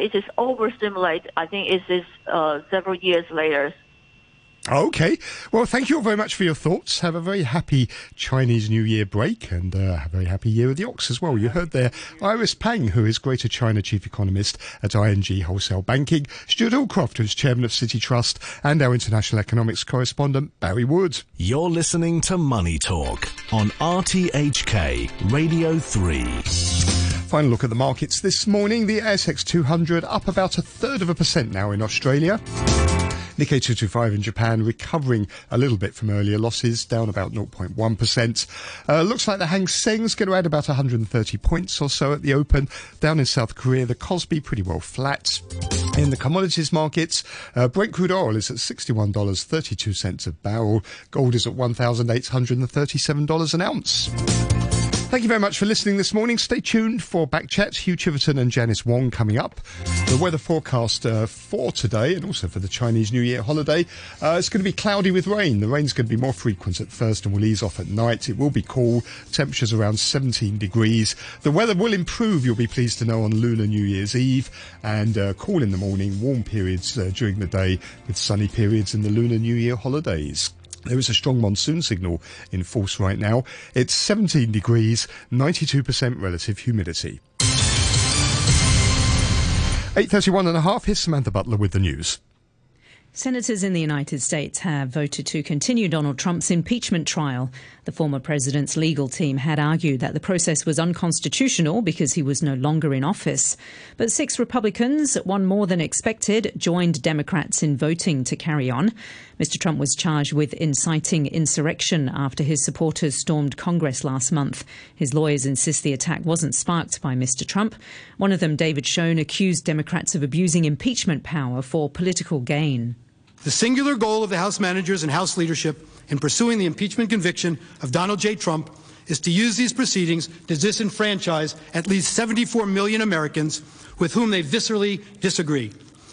it is overstimulated. I think it is uh, several years later. Okay. Well, thank you all very much for your thoughts. Have a very happy Chinese New Year break and uh, have a very happy year of the ox as well. You heard there Iris Pang, who is Greater China Chief Economist at ING Wholesale Banking, Stuart Allcroft, who's Chairman of Citi Trust, and our International Economics Correspondent, Barry Wood. You're listening to Money Talk on RTHK Radio 3. Final look at the markets this morning. The ASX 200 up about a third of a percent now in Australia. Nikkei 225 in Japan recovering a little bit from earlier losses, down about 0.1%. Uh, looks like the Hang Seng's going to add about 130 points or so at the open. Down in South Korea, the Kospi pretty well flat. In the commodities markets, uh, Brent crude oil is at $61.32 a barrel. Gold is at $1,837 an ounce. Thank you very much for listening this morning. Stay tuned for back chat. Hugh Chiverton and Janice Wong coming up. The weather forecast uh, for today and also for the Chinese New Year holiday. Uh, it's going to be cloudy with rain. The rain's going to be more frequent at first and will ease off at night. It will be cool. Temperatures around 17 degrees. The weather will improve, you'll be pleased to know, on Lunar New Year's Eve and uh, cool in the morning, warm periods uh, during the day with sunny periods in the Lunar New Year holidays. There is a strong monsoon signal in force right now. It's 17 degrees, 92% relative humidity. 8.31 and a half, here's Samantha Butler with the news. Senators in the United States have voted to continue Donald Trump's impeachment trial. The former president's legal team had argued that the process was unconstitutional because he was no longer in office. But six Republicans, one more than expected, joined Democrats in voting to carry on. Mr. Trump was charged with inciting insurrection after his supporters stormed Congress last month. His lawyers insist the attack wasn't sparked by Mr. Trump. One of them, David Schoen, accused Democrats of abusing impeachment power for political gain. The singular goal of the House managers and House leadership in pursuing the impeachment conviction of Donald J. Trump is to use these proceedings to disenfranchise at least 74 million Americans with whom they viscerally disagree,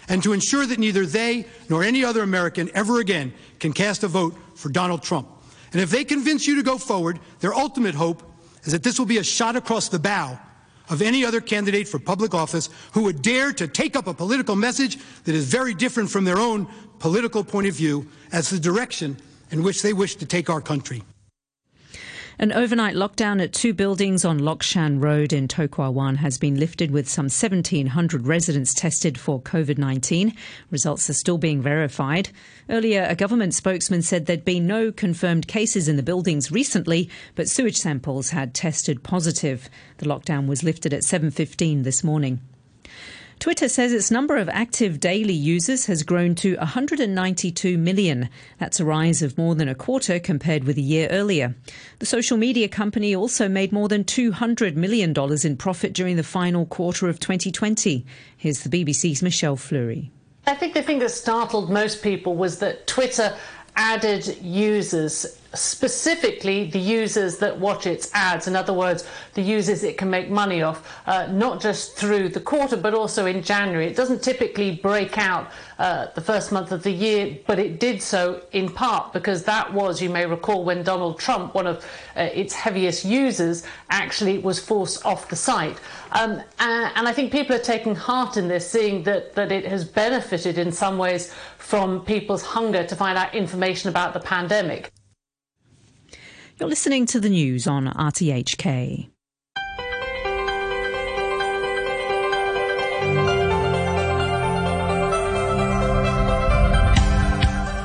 and to ensure that neither they nor any other American ever again can cast a vote for Donald Trump. And if they convince you to go forward, their ultimate hope is that this will be a shot across the bow of any other candidate for public office who would dare to take up a political message that is very different from their own political point of view as the direction in which they wish to take our country. An overnight lockdown at two buildings on Lok Shan Road in To Kwa Wan has been lifted with some 1,700 residents tested for COVID 19. Results are still being verified. Earlier, a government spokesman said there'd been no confirmed cases in the buildings recently, but sewage samples had tested positive. The lockdown was lifted at 7.15 this morning. Twitter says its number of active daily users has grown to 192 million. That's a rise of more than a quarter compared with a year earlier. The social media company also made more than $200 million in profit during the final quarter of 2020. Here's the BBC's Michelle Fleury. I think the thing that startled most people was that Twitter added users specifically the users that watch its ads. In other words, the users it can make money off, uh, not just through the quarter, but also in January. It doesn't typically break out uh, the first month of the year, but it did so in part because that was, you may recall, when Donald Trump, one of uh, its heaviest users, actually was forced off the site. Um, and, and I think people are taking heart in this, seeing that, that it has benefited in some ways from people's hunger to find out information about the pandemic. You're listening to the news on RTHK.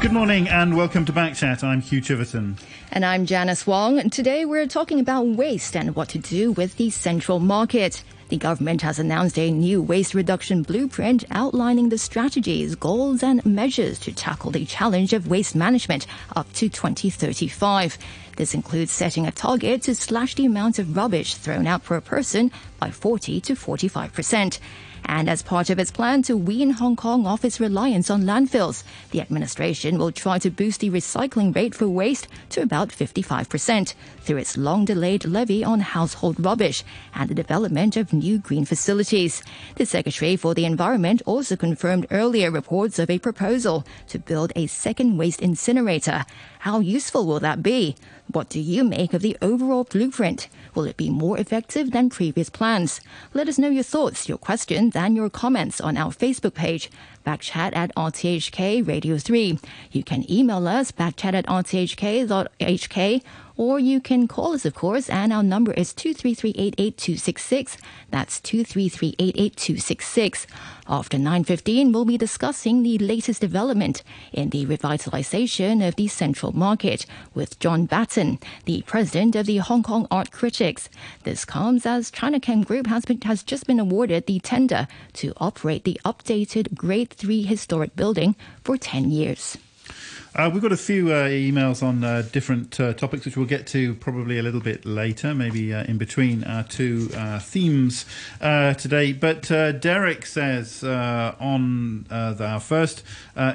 Good morning and welcome to Backchat. I'm Hugh Chiverton. And I'm Janice Wong. Today we're talking about waste and what to do with the central market. The government has announced a new waste reduction blueprint outlining the strategies, goals, and measures to tackle the challenge of waste management up to 2035. This includes setting a target to slash the amount of rubbish thrown out per person by 40 to 45 percent. And as part of its plan to wean Hong Kong off its reliance on landfills, the administration will try to boost the recycling rate for waste to about 55% through its long delayed levy on household rubbish and the development of new green facilities. The Secretary for the Environment also confirmed earlier reports of a proposal to build a second waste incinerator How useful will that be? What do you make of the overall blueprint? Will it be more effective than previous plans? Let us know your thoughts, your questions, and your comments on our Facebook page, backchat at RTHK Radio 3. You can email us, backchat at rthk.hk, or you can call us, of course, and our number is 233-88266. That's 233-88266. After 9.15, we'll be discussing the latest development in the revitalization of the central market with John Batten, the president of the Hong Kong Art Critics. This comes as Chinachem Group has, been, has just been awarded the tender to operate the updated Grade 3 historic building for 10 years. Uh, we've got a few uh, emails on uh, different uh, topics, which we'll get to probably a little bit later, maybe uh, in between our two uh, themes today. But Derek says on the, our first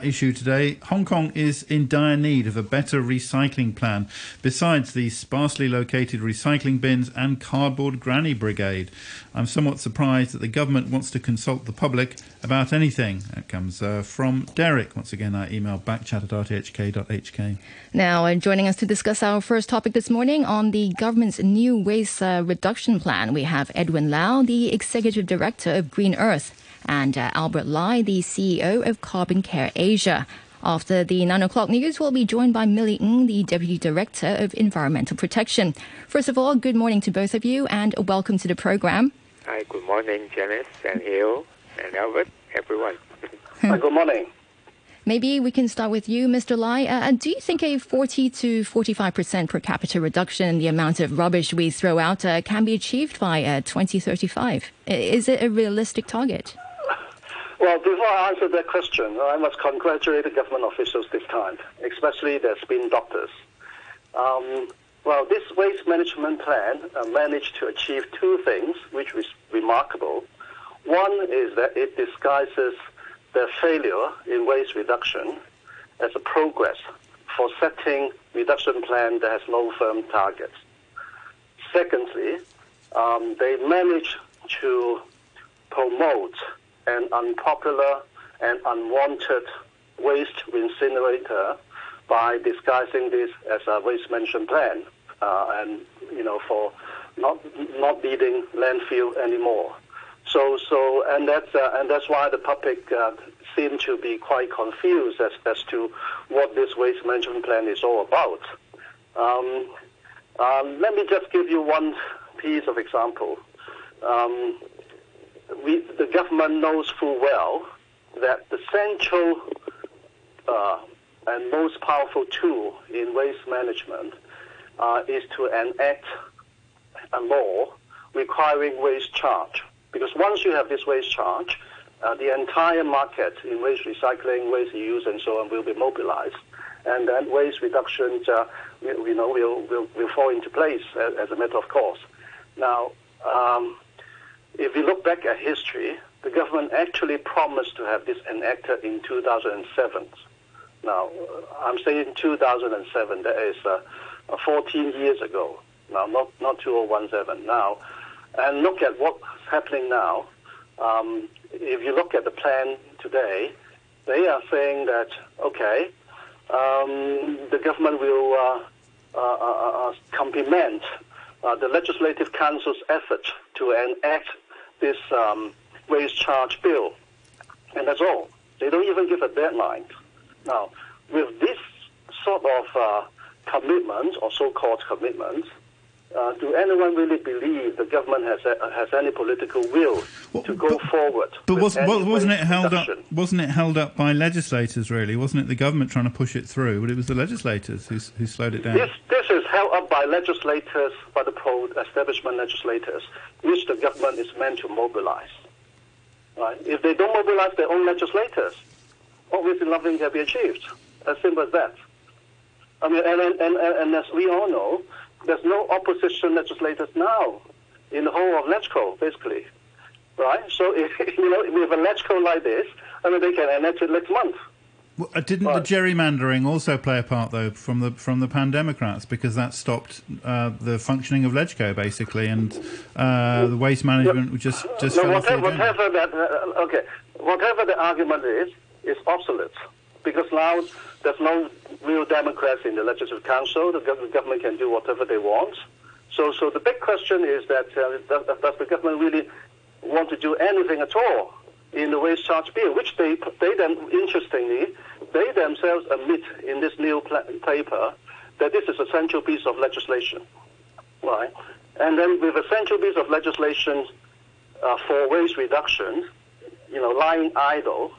issue today Hong Kong is in dire need of a better recycling plan, besides the sparsely located recycling bins and cardboard granny brigade. I'm somewhat surprised that the government wants to consult the public about anything. That comes from Derek. Once again, our email backchat at RTH hk.hk. Now, uh, joining us to discuss our first topic this morning on the government's new waste uh, reduction plan, we have Edwin Lau, the Executive Director of Green Earth, and uh, Albert Lai, the CEO of Carbon Care Asia. After the 9 o'clock news, we'll be joined by Millie Ng, the Deputy Director of Environmental Protection. First of all, good morning to both of you and welcome to the program. Hi, good morning, Janice and Hill and Albert, everyone. Hi, good morning. Maybe we can start with you, Mr. Lai. Uh, do you think a 40 to 45% per capita reduction in the amount of rubbish we throw out uh, can be achieved by uh, 2035? Is it a realistic target? Well, before I answer that question, I must congratulate the government officials this time, especially the spin doctors. Um, well, this waste management plan uh, managed to achieve two things, which is remarkable. One is that it disguises their failure in waste reduction as a progress for setting reduction plan that has no firm targets. Secondly, um, they managed to promote an unpopular and unwanted waste incinerator by disguising this as a waste management plan uh, and you know for not not needing landfill anymore. So, so, and that's uh, and that's why the public uh, seem to be quite confused as as to what this waste management plan is all about. Um, um, let me just give you one piece of example. Um, we, the government knows full well that the central uh, and most powerful tool in waste management uh, is to enact a law requiring waste charge because once you have this waste charge, uh, the entire market in waste recycling, waste use, and so on will be mobilized. And then waste reduction, uh, we, know, will, will, will fall into place as, as, a matter of course. Now, um, if you look back at history, the government actually promised to have this enacted in 2007. Now, I'm saying 2007, that is uh, 14 years ago. Now, not, not 2017. Now, and look at what's happening now. Um, if you look at the plan today, they are saying that, okay, um, the government will uh, uh, uh, uh complement uh, the Legislative Council's effort to enact this um, waste charge bill. And that's all. They don't even give a deadline. Now, with this sort of uh, commitment, or so-called commitment, uh, do anyone really believe the government has a, has any political will well, to go but, forward? But was, wasn't it held reduction? up? Wasn't it held up by legislators? Really, wasn't it the government trying to push it through? But it was the legislators who, who slowed it down. This this is held up by legislators, by the pro-establishment legislators, which the government is meant to mobilize. Right? If they don't mobilize their own legislators, obviously nothing can be achieved. As simple as that. I mean, and, and, and, and as we all know, there's no opposition legislators now in the whole of LegCo, basically. Right? So, if, you know, with a LegCo like this, I mean, they can enact it next month. Well, uh, didn't the gerrymandering also play a part, though, from the from the Pan Democrats, because that stopped uh, the functioning of LegCo, basically, and uh, the waste management just just no, whatever, whatever that uh, okay, whatever the argument is, is obsolete. Because now there's no real Democrats in the Legislative Council. The government can do whatever they want. So, so the big question is that uh, does, does the government really want to do anything at all in the waste charge bill, which they, they then, interestingly, they themselves admit in this new paper that this is a central piece of legislation, right? And then with a central piece of legislation uh, for waste reduction, you know, lying idle,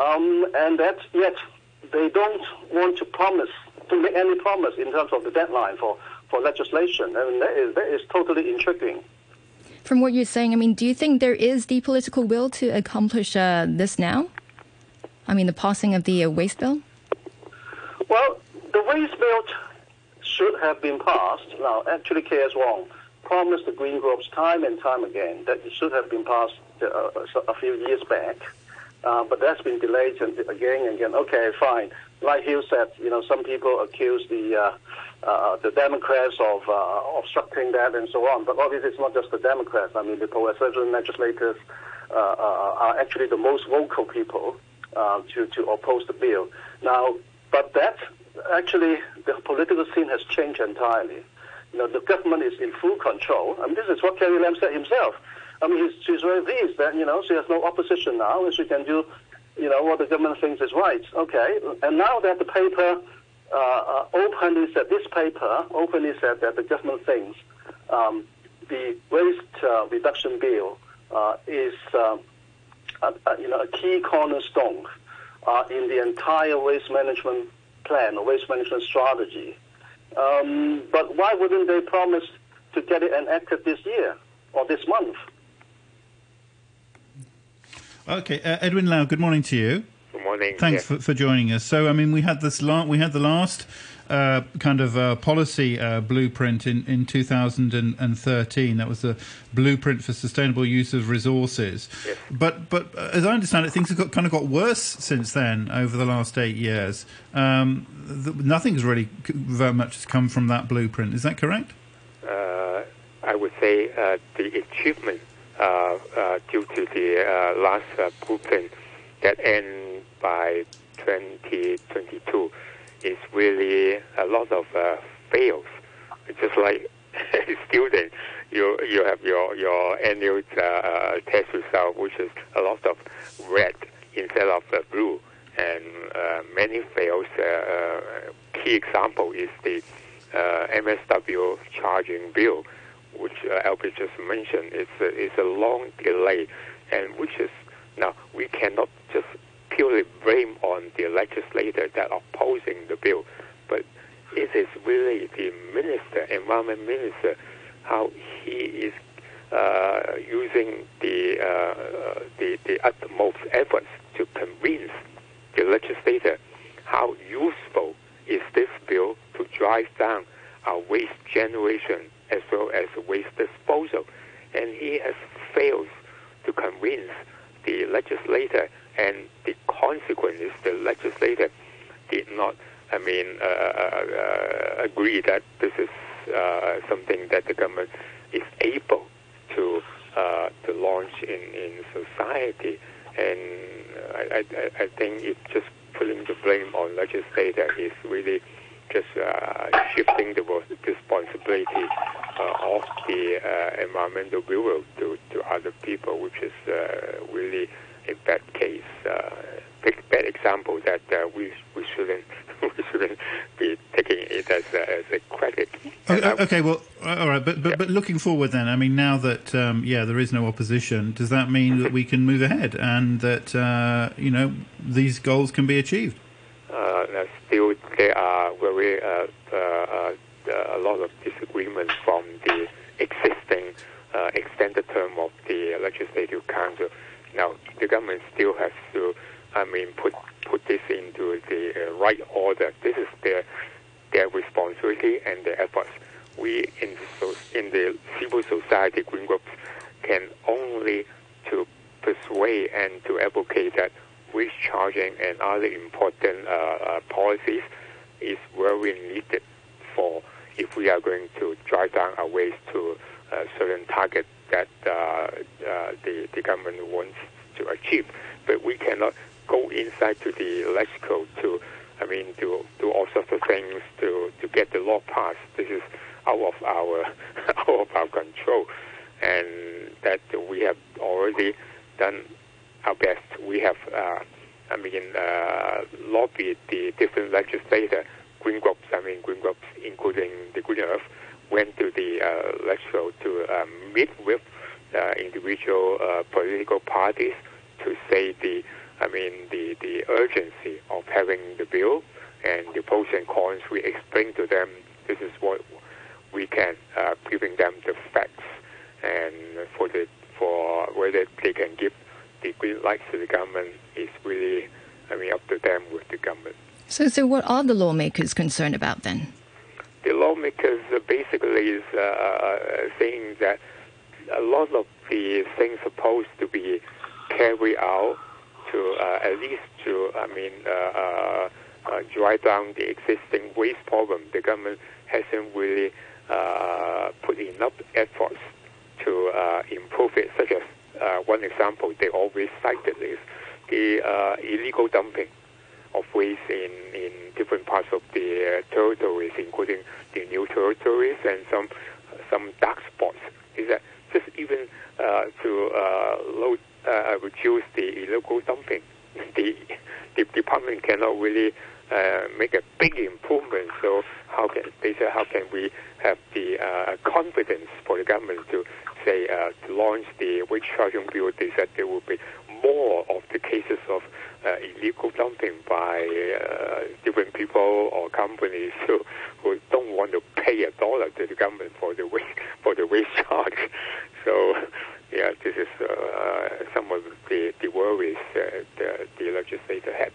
um, and that yet they don't want to promise to make any promise in terms of the deadline for, for legislation. I mean, that is, that is totally intriguing. From what you're saying, I mean, do you think there is the political will to accomplish uh, this now? I mean, the passing of the uh, waste bill? Well, the waste bill should have been passed. Now, actually, KS Wong promised the Green Groups time and time again that it should have been passed uh, a few years back. Uh, but that's been delayed and again and again. Okay, fine. Like Hugh said, you know, some people accuse the uh, uh, the Democrats of uh, obstructing that and so on. But obviously, it's not just the Democrats. I mean, the progressive legislators uh, are actually the most vocal people to to oppose the bill. Now, but that actually the political scene has changed entirely. You know, the government is in full control. I mean, this is what Carrie Lam said himself. I mean, he's, she's very pleased that, you know, she has no opposition now and she can do, you know, what the government thinks is right. Okay. And now that the paper uh, uh, openly said, this paper openly said that the government thinks um, the waste uh, reduction bill uh, is, um, a, a, you know, a key cornerstone uh, in the entire waste management plan or waste management strategy. Um, but why wouldn't they promise to get it enacted this year or this month? Okay, uh, Edwin Lau. Good morning to you. Good morning. Thanks yeah. for, for joining us. So, I mean, we had this. La- we had the last uh, kind of uh, policy uh, blueprint in, in 2013. That was the blueprint for sustainable use of resources. Yes. But but uh, as I understand it, things have got, kind of got worse since then over the last eight years. Um, th- nothing's really very much has come from that blueprint. Is that correct? Uh, I would say uh, the achievement due to the uh, last uh, blueprint that end by 2022 is really a lot of uh, fails. It's just like student, you you have your your annual uh, uh, test result, which is a lot of red instead of uh, blue, and uh, many fails. Uh, uh, key example is the uh, MSW charging bill, which uh, Albert just mentioned. It's a, it's a long delay, and which is now we cannot just purely blame on the legislator that opposing the bill, but it is really the minister, environment minister, how he is uh, using the, uh, the the utmost efforts to convince the legislator how useful is this bill to drive down our waste generation as well as waste disposal, and he has failed to convince the legislator, and the consequence is the legislator did not, I mean, uh, uh, agree that this is uh, something that the government is able to uh, to launch in, in society, and I, I, I think it's just putting the blame on legislator. Is really just uh, shifting the responsibility uh, of the uh, environmental bureau to, to other people, which is really a bad case, big, bad example that we we shouldn't we shouldn't be taking it as a, as a credit. Okay, okay, well, all right, but but, but looking forward then, I mean, now that um, yeah, there is no opposition, does that mean that we can move ahead and that you know these goals can be achieved? Uh, still there are very uh, uh, a lot of disagreements from the existing extended term of the legislative council. Now the government still has to, I mean, put put this into the right order. This is their their responsibility and their efforts. We in the, in the civil society green groups can only to persuade and to advocate that waste charging and other important uh, uh, policies is very needed for if we are going to drive down our waste to a certain target that uh, uh, the, the government wants to achieve. But we cannot go inside to the electrical to, I mean, to do all sorts of things to, to get the law passed. This is out of our out of our control, and that we have already done our best. We have, uh, I mean, uh, lobbied the different legislators, green groups, I mean, green groups, including the Green Earth, went to the uh, legislature to um, meet with uh, individual uh, political parties to say the, I mean, the, the urgency of having the bill and the pros and cons. We explained to them this is what we can, uh, giving them the facts and for the for whether they can give the green light to the government is really, I mean, up to them with the government. So, so what are the lawmakers concerned about then? The lawmakers basically is uh, uh, saying that a lot of the things supposed to be carried out to uh, at least to, I mean, uh, uh, uh, drive down the existing waste problem. The government hasn't really uh, put enough efforts to uh, improve it. Such as one example they always cited is the uh, illegal dumping of waste in, in different parts of the uh, territories, including the new territories and some some dark spots. Is that just even uh, to uh, load, uh, reduce the illegal dumping? The the department cannot really uh, make a big improvement. So how can they say how can we have the uh, confidence for the government to say uh, to launch the wage charging bill? They said there will be more of the cases of uh, illegal dumping by uh, different people or companies who, who don't want to pay a dollar to the government for the wage for the wage charge. So yeah, this is uh, some of the, the worries uh, the, the legislator had.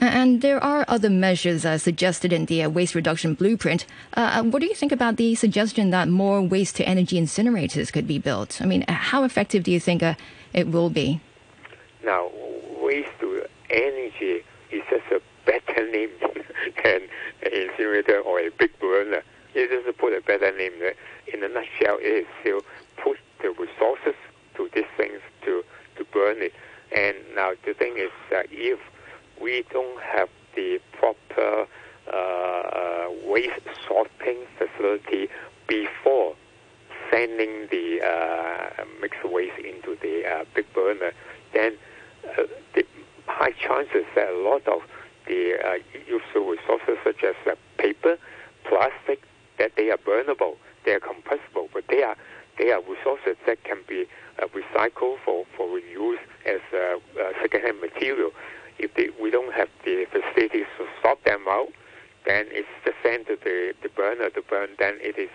And there are other measures uh, suggested in the uh, waste reduction blueprint. Uh, what do you think about the suggestion that more waste to energy incinerators could be built? I mean, how effective do you think uh, it will be? Now, waste to energy is just a better name than an incinerator or a big burner. It just put a better name. In a nutshell, it is still put the resources to these things to, to burn it. And now the thing is that if we don't have the proper uh, waste sorting facility before sending the uh, mixed waste into the uh, big burner, then uh, the high chances that a lot of the uh, useful resources such as uh, paper, plastic, that they are burnable, they are compressible, but they are they are resources that can be uh, recycled for, for reuse as uh, uh, second-hand material. If they, we don't have the facilities to sort them out, then it's just sent to the, the burner to burn, then it is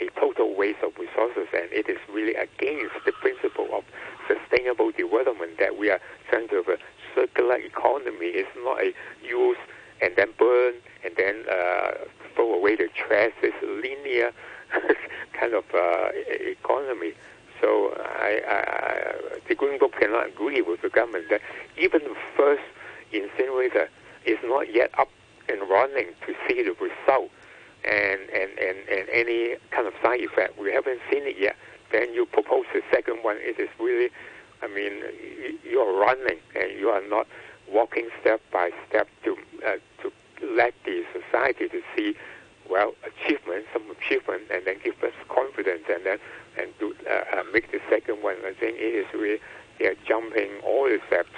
a total waste of resources, and it is really against the principle of sustainable development that we are trying to have a circular economy. It's not a use and then burn and then uh, throw away the trash. It's linear kind of uh, economy. So I, I, the Green Group cannot agree with the government that even the first incinerator is not yet up and running to see the result and, and, and, and any kind of side effect. We haven't seen it yet. Then you propose the second one. It is really, I mean, you are running and you are not walking step by step to uh, to let the society to see well achievement, some achievement, and then give us confidence, and then and do uh, uh, make the second one. I think it is really they are jumping all the steps.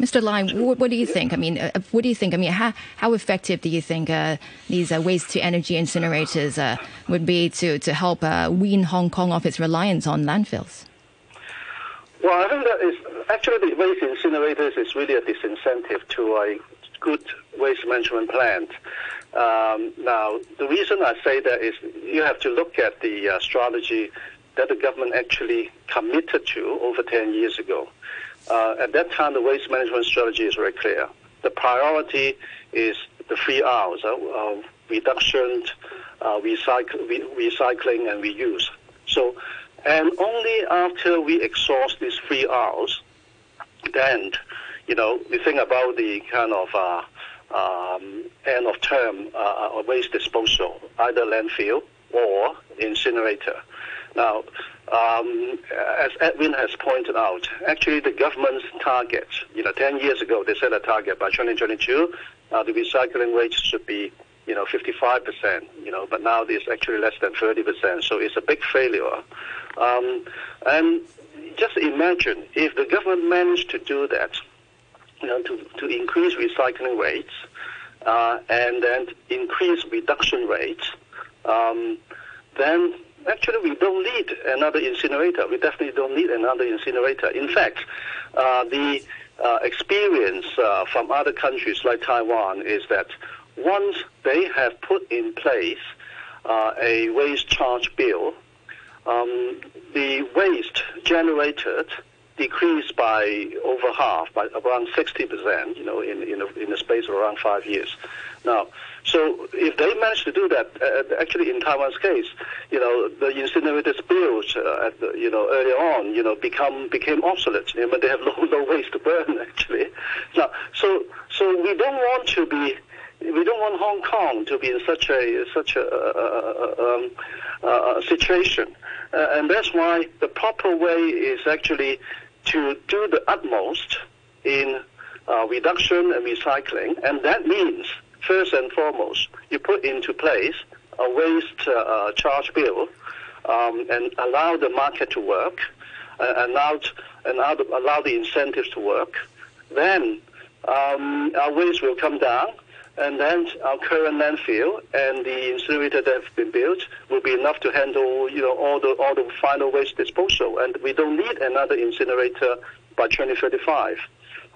Mr. Lai, what, what, do you think? I mean, uh, what do you think? I mean, how, how effective do you think uh, these uh, waste to energy incinerators uh, would be to, to help uh, wean Hong Kong off its reliance on landfills? Well, I think that is actually the waste incinerators is really a disincentive to a good waste management plant. Um, now, the reason I say that is you have to look at the uh, strategy that the government actually committed to over 10 years ago. Uh, at that time, the waste management strategy is very clear. The priority is the three R's, uh, uh, reduction, recycle, re- recycling, and reuse. So, and only after we exhaust these three R's, then, you know, we think about the kind of uh, um, end of term uh, waste disposal, either landfill or incinerator. Now, um, as Edwin has pointed out, actually the government's target, you know, 10 years ago they set a target by 2022, uh, the recycling rate should be, you know, 55%, you know, but now it's actually less than 30%, so it's a big failure. Um, and just imagine if the government managed to do that, you know, to, to increase recycling rates uh, and then increase reduction rates, um, then actually we don't need another incinerator. We definitely don't need another incinerator. In fact, uh, the uh, experience uh, from other countries like Taiwan is that once they have put in place uh, a waste charge bill, um, the waste generated decreased by over half, by around 60%, you know, in, in, a, in a space of around five years. Now, so if they manage to do that, uh, actually in Taiwan's case, you know, the incinerator spills, uh, the, you know, earlier on, you know, become became obsolete. You know, they have no, no waste to burn actually. Now, so so we don't want to be we don't want Hong Kong to be in such a such a uh, um, uh, situation, uh, and that's why the proper way is actually to do the utmost in uh, reduction and recycling, and that means first and foremost you put into place a waste uh, charge bill um, and allow the market to work, uh, allow and allow the, allow the incentives to work. Then um, our waste will come down and then our current landfill and the incinerator that have been built will be enough to handle, you know, all the all the final waste disposal, and we don't need another incinerator by 2035.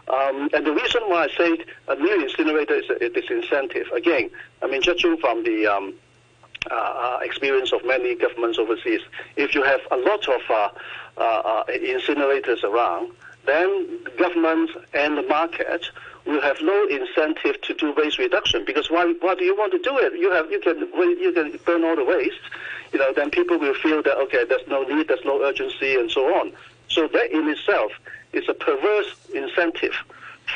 Um, and the reason why I say a new incinerator is a, disincentive, again, I mean, judging from the um, uh, uh, experience of many governments overseas, if you have a lot of uh, uh, uh incinerators around, then governments and the market will have no incentive to do waste reduction because why, why do you want to do it? You have you can you can burn all the waste, you know. Then people will feel that okay, there's no need, there's no urgency, and so on. So that in itself is a perverse incentive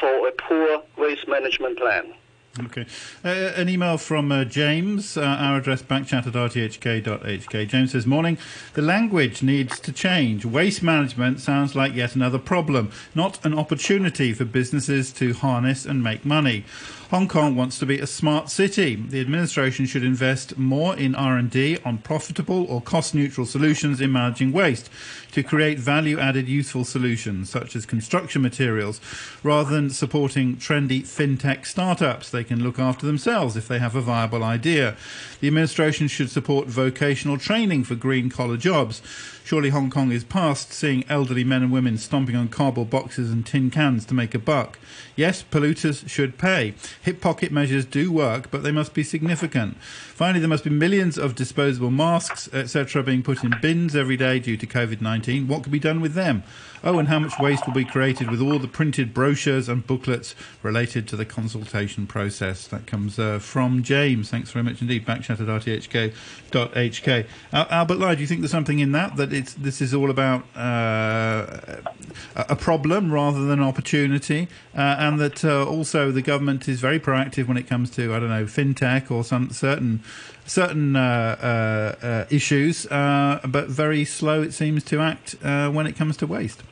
for a poor waste management plan. Okay. Uh, an email from uh, James, uh, our address backchat at rthk.hk. James says, Morning. The language needs to change. Waste management sounds like yet another problem, not an opportunity for businesses to harness and make money. Hong Kong wants to be a smart city. The administration should invest more in R&D on profitable or cost-neutral solutions in managing waste to create value-added useful solutions such as construction materials rather than supporting trendy fintech startups. They can look after themselves if they have a viable idea. The administration should support vocational training for green collar jobs. Surely Hong Kong is past seeing elderly men and women stomping on cardboard boxes and tin cans to make a buck. Yes, polluters should pay. Hip pocket measures do work, but they must be significant. Finally, there must be millions of disposable masks, etc., being put in bins every day due to COVID 19. What can be done with them? Oh, and how much waste will be created with all the printed brochures and booklets related to the consultation process? That comes uh, from James. Thanks very much indeed. Backchat at rthk.hk. Uh, Albert Lai, do you think there's something in that, that it's, this is all about uh, a problem rather than an opportunity, uh, and that uh, also the government is very proactive when it comes to, I don't know, fintech or some certain certain uh, uh, uh, issues, uh, but very slow, it seems, to act when it comes to waste.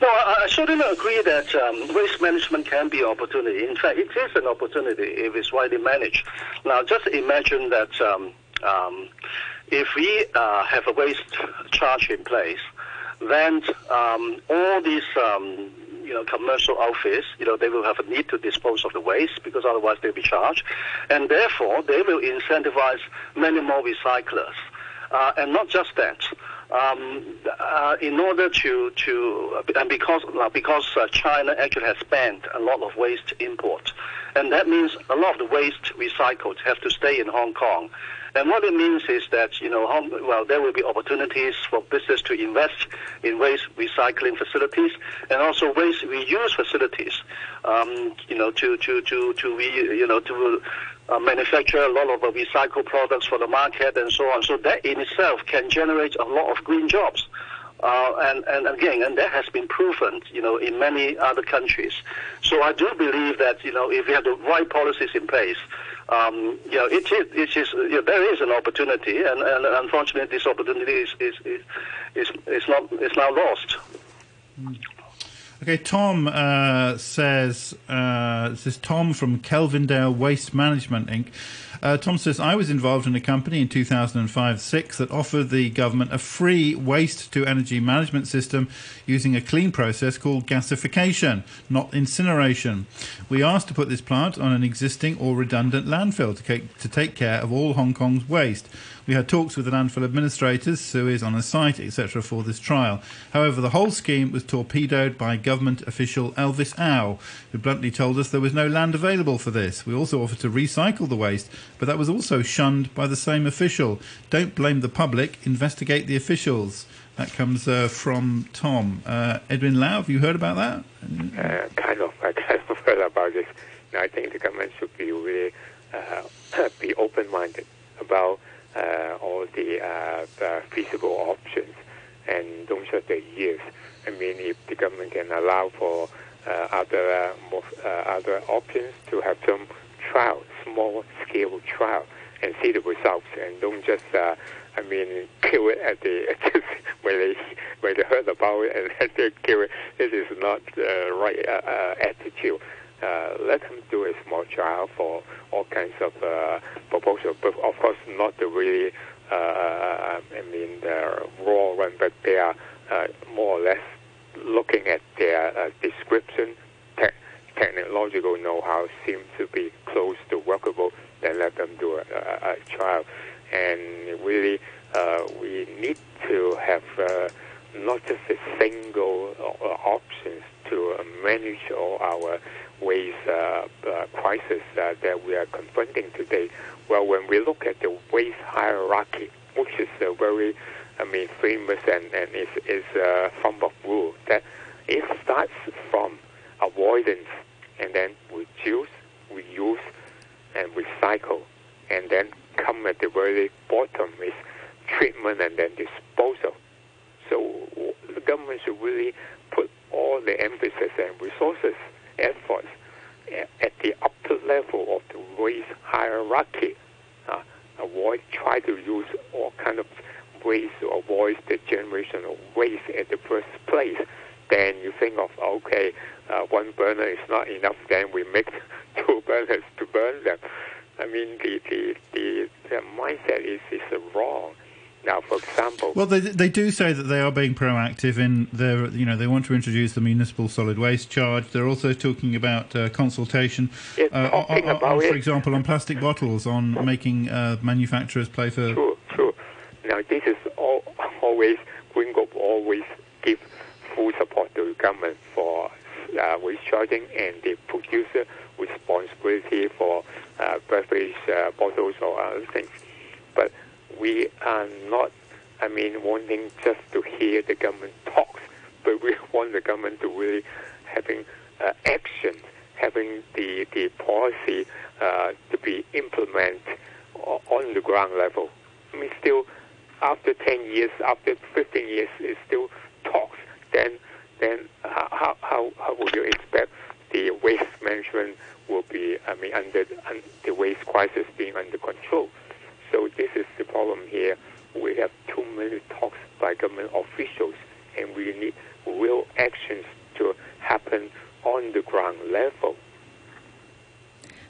No, I, I certainly agree that um, waste management can be an opportunity. In fact, it is an opportunity if it's widely managed. Now, just imagine that um, um, if we uh, have a waste charge in place, then um, all these um, you know, commercial outfits, you know, they will have a need to dispose of the waste because otherwise they'll be charged. And therefore, they will incentivize many more recyclers. Uh, and not just that. Um, uh, in order to, to and because because uh, China actually has banned a lot of waste import, and that means a lot of the waste recycled have to stay in Hong Kong. And what it means is that, you know, well, there will be opportunities for business to invest in waste recycling facilities and also waste reuse facilities, um, you know, to, to, to, to re, you know, to uh, manufacture a lot of uh, recycled products for the market and so on. So that in itself can generate a lot of green jobs. Uh, and, and again, and that has been proven, you know, in many other countries. So I do believe that, you know, if we have the right policies in place, um, you know, it is, it is you know, there is an opportunity, and, and unfortunately, this opportunity is is, is, is, not is now lost. Okay, Tom uh, says, uh, this is Tom from Kelvindale Waste Management Inc. Uh, Tom says, I was involved in a company in 2005 6 that offered the government a free waste to energy management system using a clean process called gasification, not incineration. We asked to put this plant on an existing or redundant landfill to, to take care of all Hong Kong's waste. We had talks with the landfill administrators, Suez on a site, etc., for this trial. However, the whole scheme was torpedoed by government official Elvis Au, who bluntly told us there was no land available for this. We also offered to recycle the waste, but that was also shunned by the same official. Don't blame the public, investigate the officials. That comes uh, from Tom. Uh, Edwin Lau, have you heard about that? Uh, kind of. I kind of heard about this. I think the government should be really uh, be open-minded about uh, all the, uh, the feasible options and don't shut their ears. I mean, if the government can allow for uh, other uh, more, uh, other options to have some trial, small scale trial, and see the results, and don't just uh, I mean kill it at the just when they when they heard about it and they kill it. This is not the right uh, uh, attitude. Uh, let them do a small trial for all kinds of uh, proposals, but of course not the really, uh, I mean, the raw one, but they are uh, more or less looking at their uh, description, te- technological know-how seems to be close to workable, then let them do a, a, a trial. And really, uh, we need to have uh, not just a single uh, options to uh, manage all our waste uh, uh, crisis uh, that we are confronting today. Well, when we look at the waste hierarchy, which is a very, I mean, famous and, and is, is a of rule, that it starts from avoidance and then reduce, reuse, and recycle, and then come at the very bottom is treatment and then disposal. So the government should really all the emphasis and resources, efforts at the upper level of the waste hierarchy. Uh, avoid, try to use all kind of ways to avoid the generation of waste at the first place. Then you think of, okay, uh, one burner is not enough, then we make two burners to burn them. I mean, the, the, the, the mindset is, is wrong. Now, for example, well, they they do say that they are being proactive in their, you know, they want to introduce the municipal solid waste charge. They're also talking about uh, consultation, uh, on, on- about on, for example, on plastic bottles, on making uh, manufacturers play for true. Now, this is all, always, Green Group always give full support to the government for uh, waste charging and the producer responsibility for uh, beverage uh, bottles or other things. But we are not, Mean, wanting just to hear the government talks, but we want the government to really having uh, action, having the, the policy uh, to be implemented o- on the ground level. I mean, still, after 10 years, after 15 years, it's still talks. Then, then how, how, how, how would you expect the waste management will be, I mean, under, un the waste crisis being under control? So this is the problem here. We have too many talks by government officials, and we need real actions to happen on the ground level.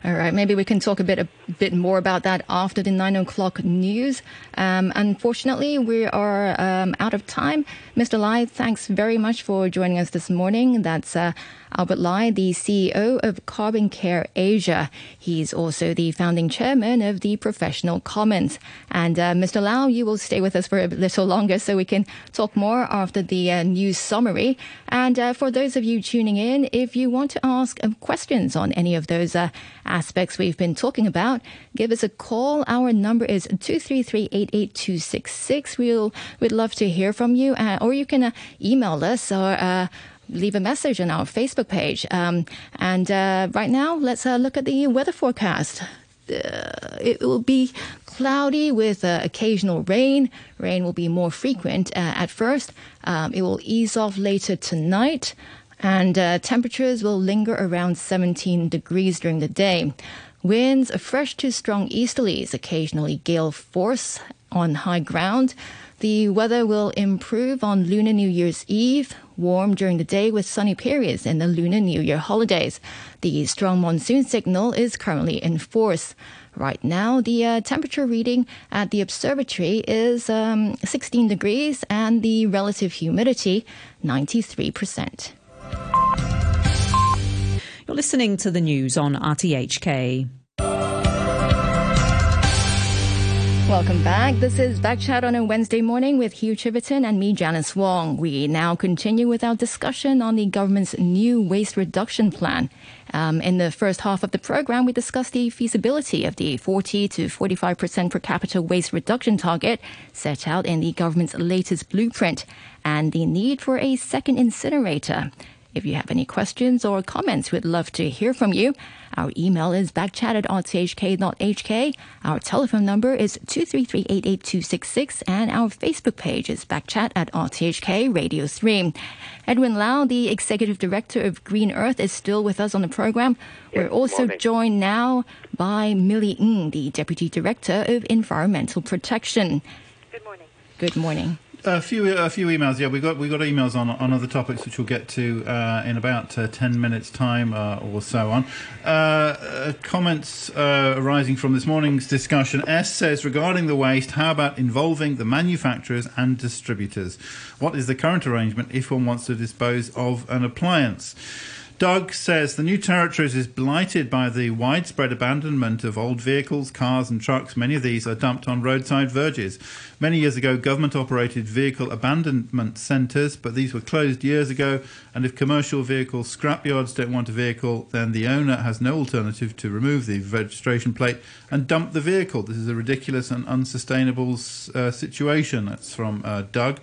All right, maybe we can talk a bit a bit more about that after the nine o'clock news. Um, unfortunately, we are um, out of time. Mr. Lai, thanks very much for joining us this morning. That's uh, Albert Lai, the CEO of Carbon Care Asia. He's also the founding chairman of the Professional Commons. And uh, Mr. Lau, you will stay with us for a little longer so we can talk more after the uh, news summary. And uh, for those of you tuning in, if you want to ask um, questions on any of those uh, aspects we've been talking about, give us a call. Our number is 233-88266. We'll, we'd love to hear from you. Uh, or you can uh, email us or leave a message on our Facebook page. Um, and uh, right now, let's uh, look at the weather forecast. uh, it will be cloudy with uh, occasional rain. Rain will be more frequent uh, at first. Um, it will ease off later tonight, and uh, temperatures will linger around 17 degrees during the day. Winds fresh to strong easterlies, occasionally gale force on high ground. The weather will improve on Lunar New Year's Eve, warm during the day with sunny periods in the Lunar New Year holidays. The strong monsoon signal is currently in force. Right now, the uh, temperature reading at the observatory is um, 16 degrees and the relative humidity 93%. You're listening to the news on RTHK. Welcome back. This is Backchat on a Wednesday morning with Hugh Chiverton and me, Janice Wong. We now continue with our discussion on the government's new waste reduction plan. Um, in the first half of the program, we discussed the feasibility of the 40 to 45% per capita waste reduction target set out in the government's latest blueprint and the need for a second incinerator. If you have any questions or comments, we'd love to hear from you. Our email is backchat at rthk.hk. Our telephone number is 233-88266 and our Facebook page is backchat at RTHK Radio 3. Edwin Lau, the Executive Director of Green Earth, is still with us on the program. Yes, We're also morning. joined now by Millie Ng, the Deputy Director of Environmental Protection. Good morning. Good morning. A few, a few emails. Yeah, we got we got emails on on other topics, which we'll get to uh, in about uh, ten minutes' time uh, or so on. Uh, uh, comments uh, arising from this morning's discussion. S says regarding the waste, how about involving the manufacturers and distributors? What is the current arrangement if one wants to dispose of an appliance? Doug says the new territories is blighted by the widespread abandonment of old vehicles, cars, and trucks. Many of these are dumped on roadside verges. Many years ago, government operated vehicle abandonment centres, but these were closed years ago. And if commercial vehicle scrapyards don't want a vehicle, then the owner has no alternative to remove the registration plate and dump the vehicle. This is a ridiculous and unsustainable uh, situation. That's from uh, Doug.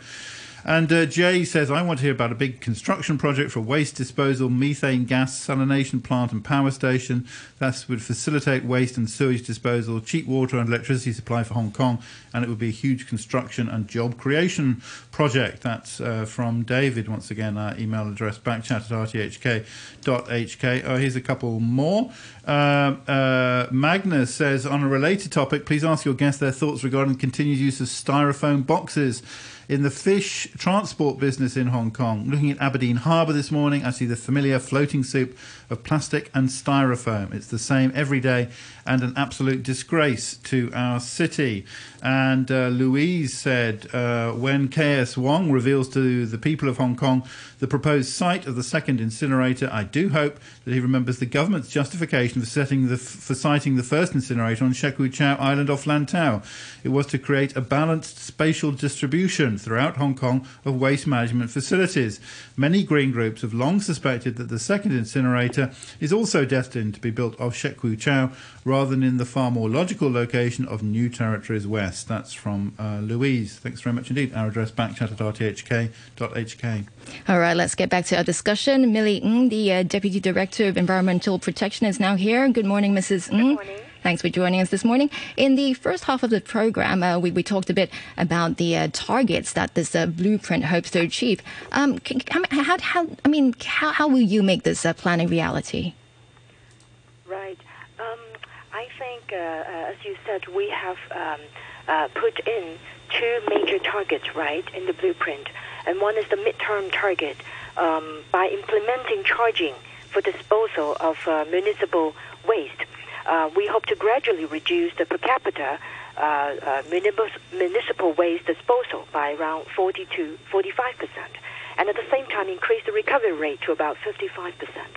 And uh, Jay says, I want to hear about a big construction project for waste disposal, methane gas salination plant, and power station. That would facilitate waste and sewage disposal, cheap water and electricity supply for Hong Kong, and it would be a huge construction and job creation project. That's uh, from David. Once again, our email address backchat at rthk.hk. Oh, here's a couple more. Uh, uh, Magnus says, on a related topic, please ask your guests their thoughts regarding continued use of styrofoam boxes in the fish transport business in Hong Kong. Looking at Aberdeen Harbour this morning, I see the familiar floating soup of plastic and styrofoam. It's the same every day and an absolute disgrace to our city. And uh, Louise said, uh, when KS Wong reveals to the people of Hong Kong the proposed site of the second incinerator, I do hope that he remembers the government's justification for setting the for siting the first incinerator on Shek Kwu Chau Island off Lantau. It was to create a balanced spatial distribution throughout Hong Kong of waste management facilities. Many green groups have long suspected that the second incinerator is also destined to be built off Shek Kwu Chau rather than in the far more logical location of New Territories West. That's from uh, Louise. Thanks very much indeed. Our address backchat at rthk.hk. All right, let's get back to our discussion. Millie Ng, the uh, Deputy Director of Environmental Protection, is now here. Good morning, Mrs. Ng. Good morning. Thanks for joining us this morning. In the first half of the program, uh, we, we talked a bit about the uh, targets that this uh, blueprint hopes to achieve. Um, can, how, how, I mean, how, how will you make this uh, plan a reality? Right. Um, I think, uh, uh, as you said, we have um, uh, put in two major targets, right, in the blueprint. And one is the midterm target um, by implementing charging for disposal of uh, municipal waste. Uh, we hope to gradually reduce the per capita uh, uh, municipal, municipal waste disposal by around 40 to 45 percent, and at the same time increase the recovery rate to about 55 percent.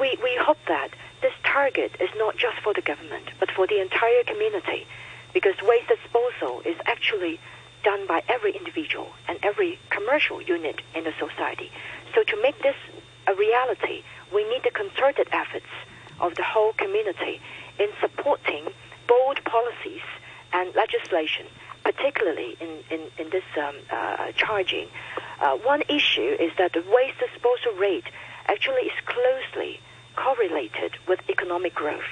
We, we hope that this target is not just for the government, but for the entire community, because waste disposal is actually done by every individual and every commercial unit in the society. So to make this a reality, we need the concerted efforts of the whole community in supporting bold policies and legislation, particularly in, in, in this um, uh, charging. Uh, one issue is that the waste disposal rate actually is closely correlated with economic growth.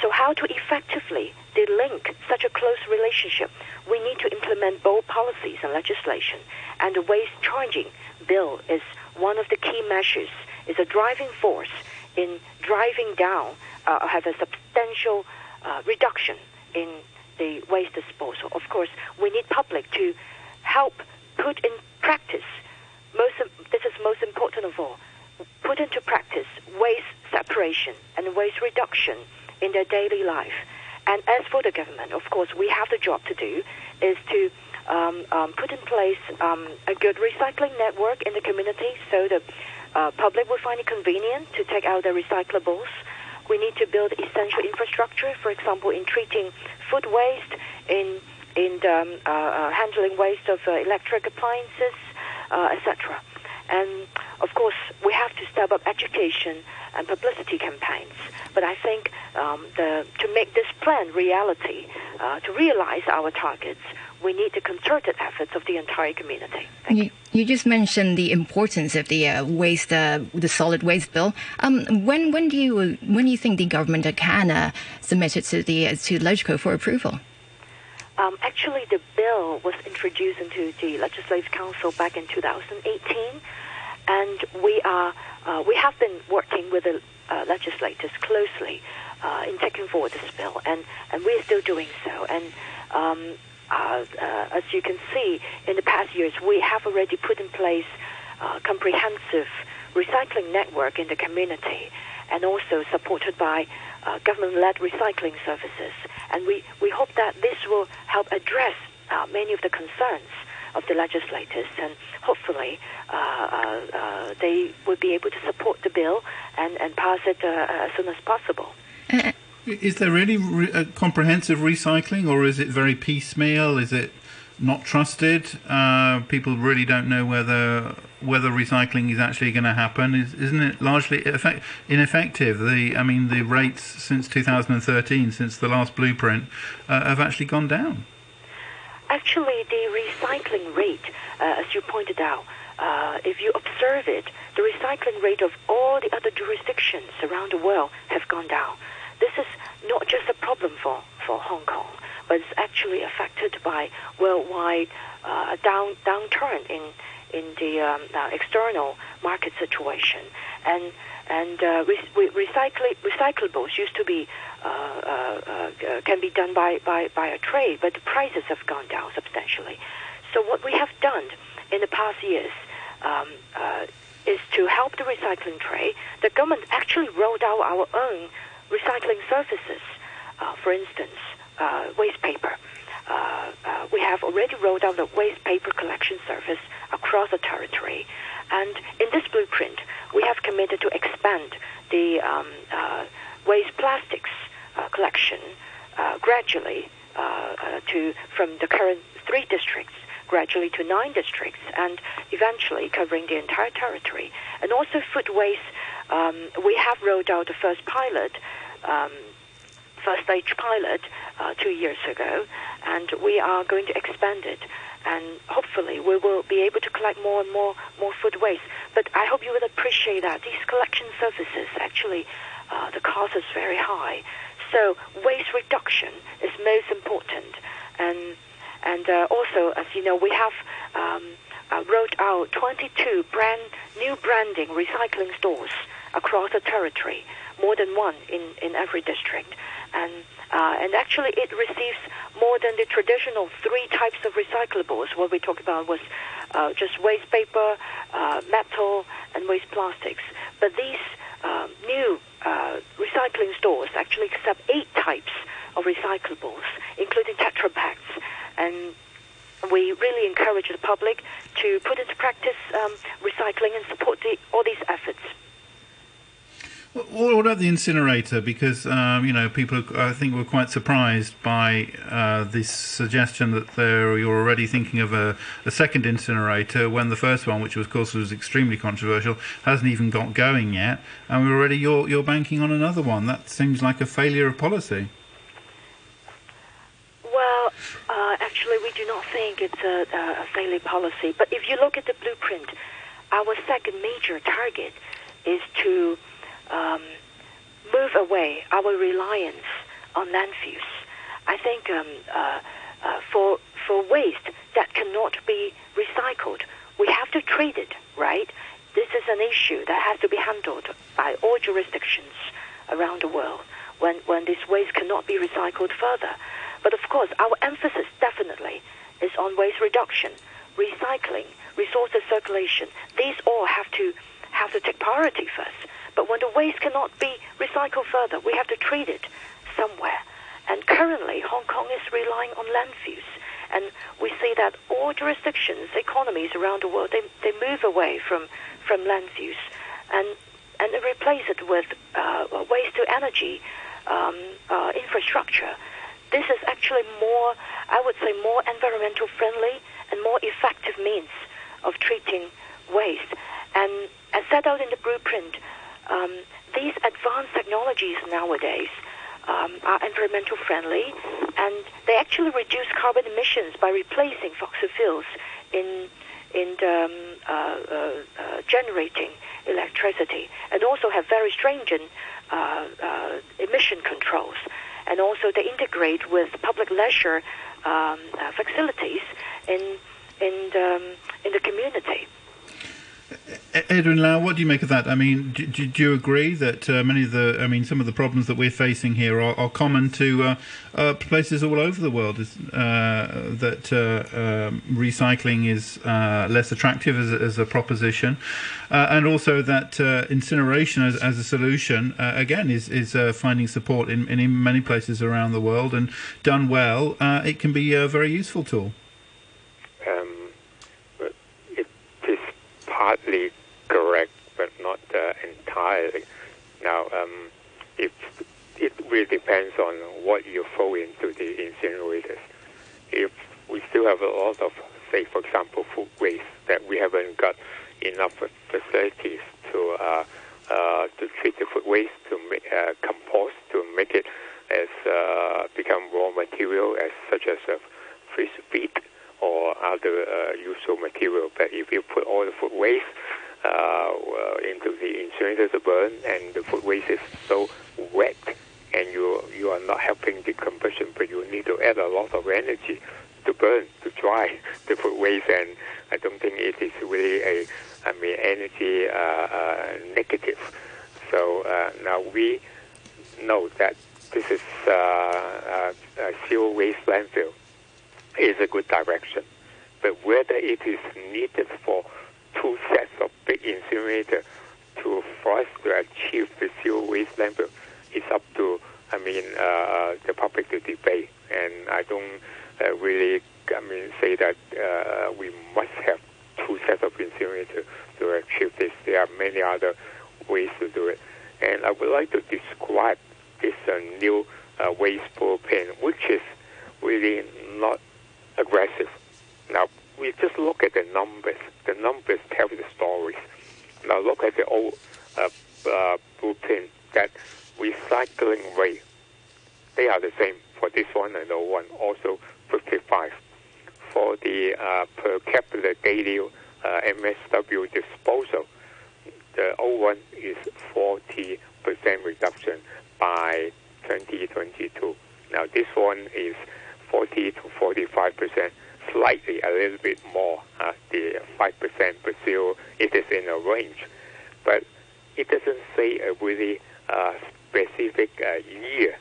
So, how to effectively delink such a close relationship? We need to implement bold policies and legislation, and the waste charging bill is one of the key measures. Is a driving force in driving down, uh, have a substantial uh, reduction in the waste disposal. Of course, we need public to help put in practice. Most this is most important of all. Put into practice waste separation and waste reduction in their daily life. And as for the government, of course, we have the job to do is to um, um, put in place um, a good recycling network in the community so the uh, public will find it convenient to take out their recyclables. We need to build essential infrastructure, for example, in treating food waste, in in um, uh, uh, handling waste of uh, electric appliances, uh, etc. And of course, we have to step up education and publicity campaigns. But I think um, the, to make this plan reality, uh, to realize our targets, we need the concerted efforts of the entire community. You, you, just mentioned the importance of the uh, waste, uh, the solid waste bill. Um, when when do you when do you think the government can uh, submit it to the to LegCo for approval? Um, actually, the bill was introduced into the Legislative Council back in 2018, and we are uh, we have been working with the uh, legislators closely uh, in taking forward this bill, and, and we're still doing so. And um, uh, uh, as you can see, in the past years, we have already put in place a comprehensive recycling network in the community, and also supported by uh, government-led recycling services. And we, we hope that this will help address uh, many of the concerns of the legislators, and hopefully uh, uh, uh they will be able to support the bill and, and pass it as soon as possible. Is there really re- comprehensive recycling, or is it very piecemeal? Is it not trusted? People really don't know whether whether recycling is actually going to happen. Is, isn't it largely effect- ineffective? The I mean, the rates since 2013, since the last blueprint, uh, have actually gone down. Actually, the recycling rate, uh, as you pointed out, uh, if you observe it, the recycling rate of all the other jurisdictions around the world have gone down. This is not just a problem for, for Hong Kong but it's actually affected by worldwide uh, down downturn in in the um, uh, external market situation, and and uh, re- recycl- recyclables used to be can be done by, by, by a trade, but the prices have gone down substantially. So what we have done in the past years um, is to help the recycling trade. The government actually rolled out our own recycling services. for instance, uh, waste paper. Uh, uh, we have already rolled out the waste paper collection service across the territory. And in this blueprint, we have committed to expand the um, uh, waste plastics uh, collection uh, gradually to from the current three districts gradually to nine districts and eventually covering the entire territory. And also food waste, um, we have rolled out the first pilot um, first stage pilot uh, two years ago, and we are going to expand it. And hopefully, we will be able to collect more and more more food waste. But I hope you will appreciate that these collection services actually uh, the cost is very high. So waste reduction is most important, and and uh, also as you know, we have. Um, uh, rolled out 22 brand new branding recycling stores across the territory, more than one in, in every district and uh, and actually it receives more than the traditional three types of recyclables. What we talked about was uh, just waste paper, uh, metal, and waste plastics. But these um, new uh, recycling stores actually accept eight types of recyclables, including Tetra Paks, and we really encourage the public to put into practice um, recycling and support the, all these efforts. What about the incinerator? Because um, you know, people I think were quite surprised by uh, this suggestion that you're already thinking of a, a, second incinerator when the first one, which of course was extremely controversial, hasn't even got going yet, and we're already you're you're banking on another one. That seems like a failure of policy. Well, uh, actually, we do not think it's a, a failure policy. But if you look at the blueprint, our second major target is to um, move away our reliance on landfills. I think um, uh, uh, for for waste that cannot be recycled, we have to treat it right. This is an issue that has to be handled by all jurisdictions around the world when when this waste cannot be recycled further. But of course, our emphasis definitely is on waste reduction, recycling, resources circulation. These all have to have to take priority first. But when the waste cannot be recycled further, we have to treat it somewhere. And currently, Hong Kong is relying on landfills. And we see that all jurisdictions, economies around the world, they, they move away from, from landfills and, and replace it with uh, waste to energy um, uh, infrastructure. This is actually more, I would say, more environmental friendly and more effective means of treating waste. And as set out in the blueprint, um, these advanced technologies nowadays um, are environmental friendly and they actually reduce carbon emissions by replacing fossil fuels in in um, uh, uh, uh, generating electricity and also have very stringent uh, uh, emission controls and also they integrate with public leisure um, uh, facilities in in um, in the community. Edwin Lau, what do you make of that? I mean, do, do you agree that uh, many of the, I mean, some of the problems that we're facing here are, are common to uh, uh, places all over the world? Is, uh, that uh, um, recycling is uh, less attractive as, as a proposition, and also that incineration as, as, a solution, again, is is finding support in, in many places around the world, and done well, it can be a very useful tool. Partly correct, but not uh, entirely. Now, um, it it really depends on what you throw into the incinerators. If we still have a lot of, say, for example, food waste that we haven't got enough facilities to uh, uh, to treat the food waste to make uh, compost to make it as uh, become raw material as such as uh, fish feed or other uh, useful material. But if you put all the food waste uh, into the incinerator to burn, and the food waste is so wet, and you you are not helping decomposition, but you need to add a lot of energy to burn to dry the food waste, and I don't think it is really a I mean energy uh, uh, negative. So uh, now we know that this is uh, uh, a zero waste landfill is a good direction. But whether it is needed for two sets of big incinerator to for us to achieve the zero waste level is up to I mean uh, the public to debate, and I don't uh, really I mean say that uh, we must have two sets of incinerator to achieve this. There are many other ways to do it, and I would like to describe this uh, new uh, waste propane, which is really not aggressive. Now, we just look at the numbers. The numbers tell the stories. Now, look at the old uh, uh, blueprint that recycling rate. They are the same for this one and the one, also 55. For the uh, per capita daily uh, MSW disposal, the old one is 40% reduction by 2022. Now, this one is 40 to 45 percent, slightly a little bit more, uh, the 5 percent, still it is in a range. But it doesn't say a really uh, specific uh, year.